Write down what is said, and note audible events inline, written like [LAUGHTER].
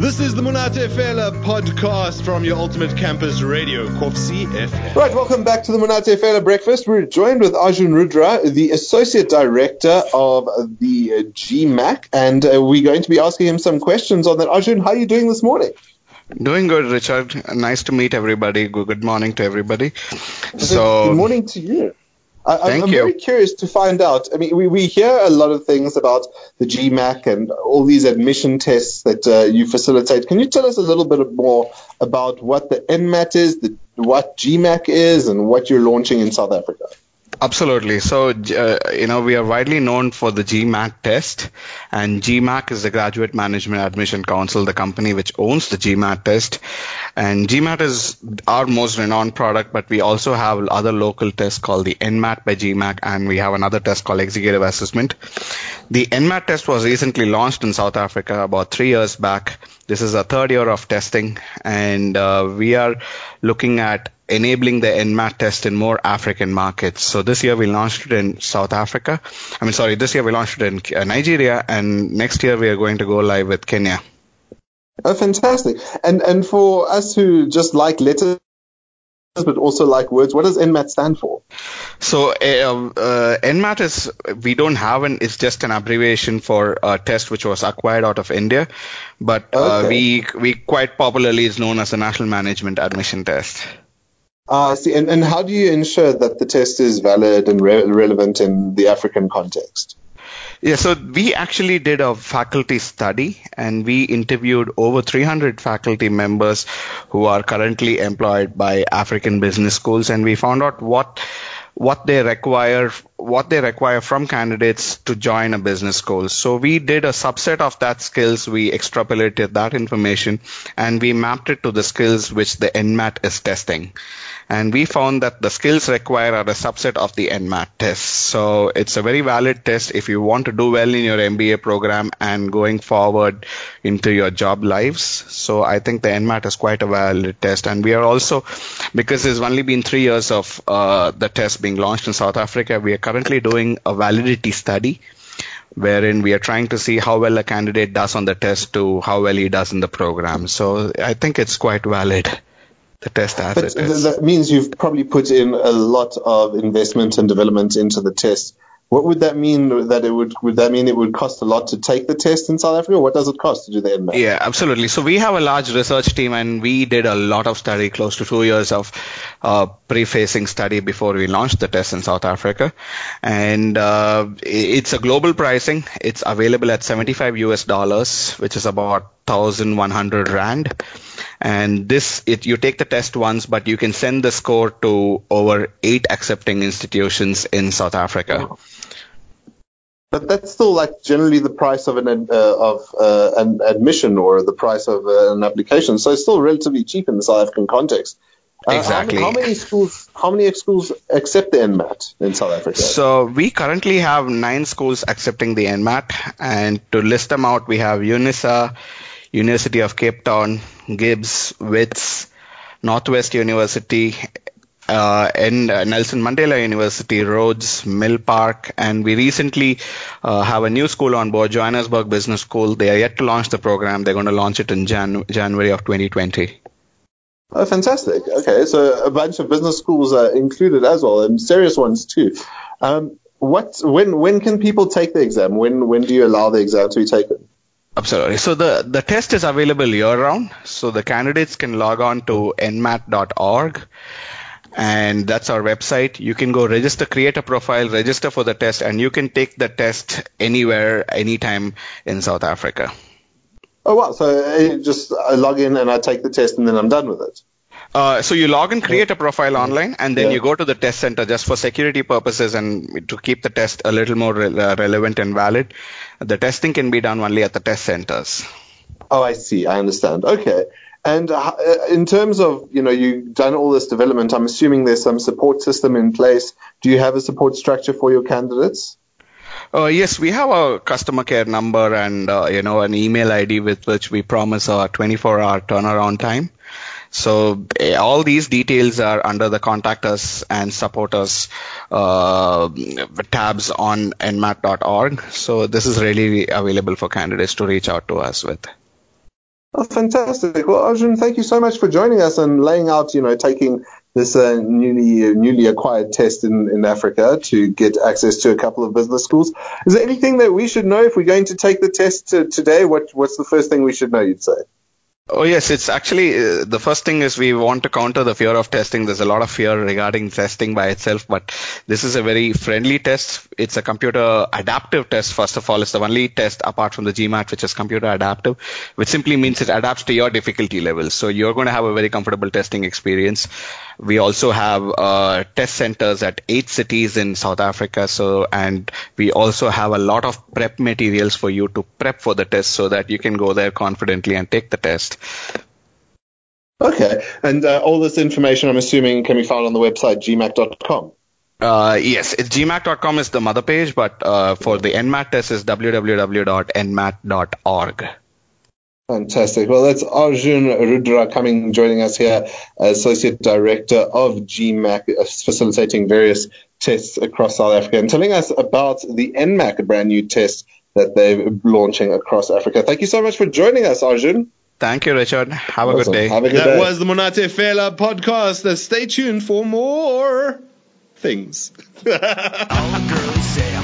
This is the Monate Fela podcast from your ultimate campus radio, Kovsie FM. Right, welcome back to the Monate Fela Breakfast. We're joined with Arjun Rudra, the Associate Director of the GMAC, and uh, we're going to be asking him some questions on that. Arjun, how are you doing this morning? Doing good, Richard. Nice to meet everybody. Good morning to everybody. So, good morning to you. I, you. very curious to find out. I mean, we, we hear a lot of things about the GMAC and all these admission tests that uh, you facilitate. Can you tell us a little bit more about what the NMAT is, the, what GMAC is, and what you're launching in South Africa? Absolutely. So, uh, you know, we are widely known for the GMAT test, and GMAC is the Graduate Management Admission Council, the company which owns the GMAT test. And GMAT is our most renowned product, but we also have other local tests called the NMAT by GMAC, and we have another test called Executive Assessment. The NMAT test was recently launched in South Africa about three years back. This is a third year of testing, and uh, we are looking at enabling the NMAT test in more African markets. So this year we launched it in South Africa. I mean, sorry, this year we launched it in uh, Nigeria, and next year we are going to go live with Kenya. Oh, fantastic! And and for us who just like letters but also like words, what does NMAT stand for? So uh, uh, NMAT is we don't have an it's just an abbreviation for a test which was acquired out of India, but uh, we we quite popularly is known as the National Management Admission Test. Uh, see, and, and how do you ensure that the test is valid and re- relevant in the African context? Yeah, so we actually did a faculty study and we interviewed over 300 faculty members who are currently employed by African business schools and we found out what what they require what they require from candidates to join a business school. So we did a subset of that skills, we extrapolated that information and we mapped it to the skills which the NMAT is testing. And we found that the skills required are a subset of the NMAT test. So it's a very valid test if you want to do well in your MBA program and going forward into your job lives. So I think the NMAT is quite a valid test. And we are also, because there's only been three years of uh, the test being launched in South Africa, we are currently doing a validity study wherein we are trying to see how well a candidate does on the test to how well he does in the program. So I think it's quite valid, the test as But that means you've probably put in a lot of investment and development into the test. What would that mean? That it would would that mean it would cost a lot to take the test in South Africa? What does it cost to do the NMAT? Yeah, absolutely. So we have a large research team and we did a lot of study, close to two years of uh, pre-facing study before we launched the test in South Africa. And uh, it's a global pricing. It's available at 75 US dollars, which is about 1100 rand. And this, it, you take the test once, but you can send the score to over eight accepting institutions in South Africa. But that's still like generally the price of an uh, of uh, an admission or the price of uh, an application. So it's still relatively cheap in the South African context. Uh, how- Exactly. How, many schools? How many schools accept the NMAT in South Africa? So we currently have nine schools accepting the NMAT, and to list them out, we have UNISA, University of Cape Town, GIBS, WITS, Northwest University, uh, and uh, Nelson Mandela University, Rhodes, Milpark, and we recently uh, have a new school on board, Johannesburg Business School. They are yet to launch the program. They're going to launch it in Jan- January of 2020. Oh, fantastic. Okay, so a bunch of business schools are included as well, and serious ones too. Um, what? When? When can people take the exam? When? When do you allow the exam to be taken? Absolutely. So the, the test is available year round. So the candidates can log on to nmat.org and that's our website. You can go register, create a profile, register for the test, and you can take the test anywhere, anytime in South Africa. Oh wow! So I just I log in and I take the test and then I'm done with it. Uh, so you log in, create a profile online, and then Yeah. you go to the test center just for security purposes and to keep the test a little more re- uh, relevant and valid. The testing can be done only at the test centers. Oh, I see. I understand. Okay. And uh, in terms of, you know, you've done all this development, I'm assuming there's some support system in place. Do you have a support structure for your candidates? Uh, yes, we have a customer care number and uh, you know an email ID with which we promise a 24-hour turnaround time. So eh, all these details are under the contact us and support us uh, tabs on nmat.org. So this is really available for candidates to reach out to us with. Oh, fantastic. Well, Arjun, thank you so much for joining us and laying out, you know, taking this uh, newly newly acquired test in, in Africa to get access to a couple of business schools. Is there anything that we should know if we're going to take the test to, today? What what's the first thing we should know? You'd say. Oh yes, it's actually uh, the first thing is we want to counter the fear of testing. There's a lot of fear regarding testing by itself, but this is a very friendly test. It's a computer adaptive test. First of all, it's the only test apart from the GMAT which is computer adaptive, which simply means it adapts to your difficulty level. So you're going to have a very comfortable testing experience. We also have uh, test centers at eight cities in South Africa. So and we also have a lot of prep materials for you to prep for the test so that you can go there confidently and take the test. Okay. And uh, all this information, I'm assuming, can be found on the website gmac.com. Uh, yes, it's gmac.com is the mother page, but uh, for the NMAT test is www.nmat.org. Fantastic. Well, that's Arjun Rudra coming, joining us here, Associate Director of GMAC, uh, facilitating various tests across South Africa and telling us about the NMAC, a brand new test that they're launching across Africa. Thank you so much for joining us, Arjun. Thank you, Richard. Have a good day. Have a good that day. was the Monate Fela podcast. Stay tuned for more things. [LAUGHS]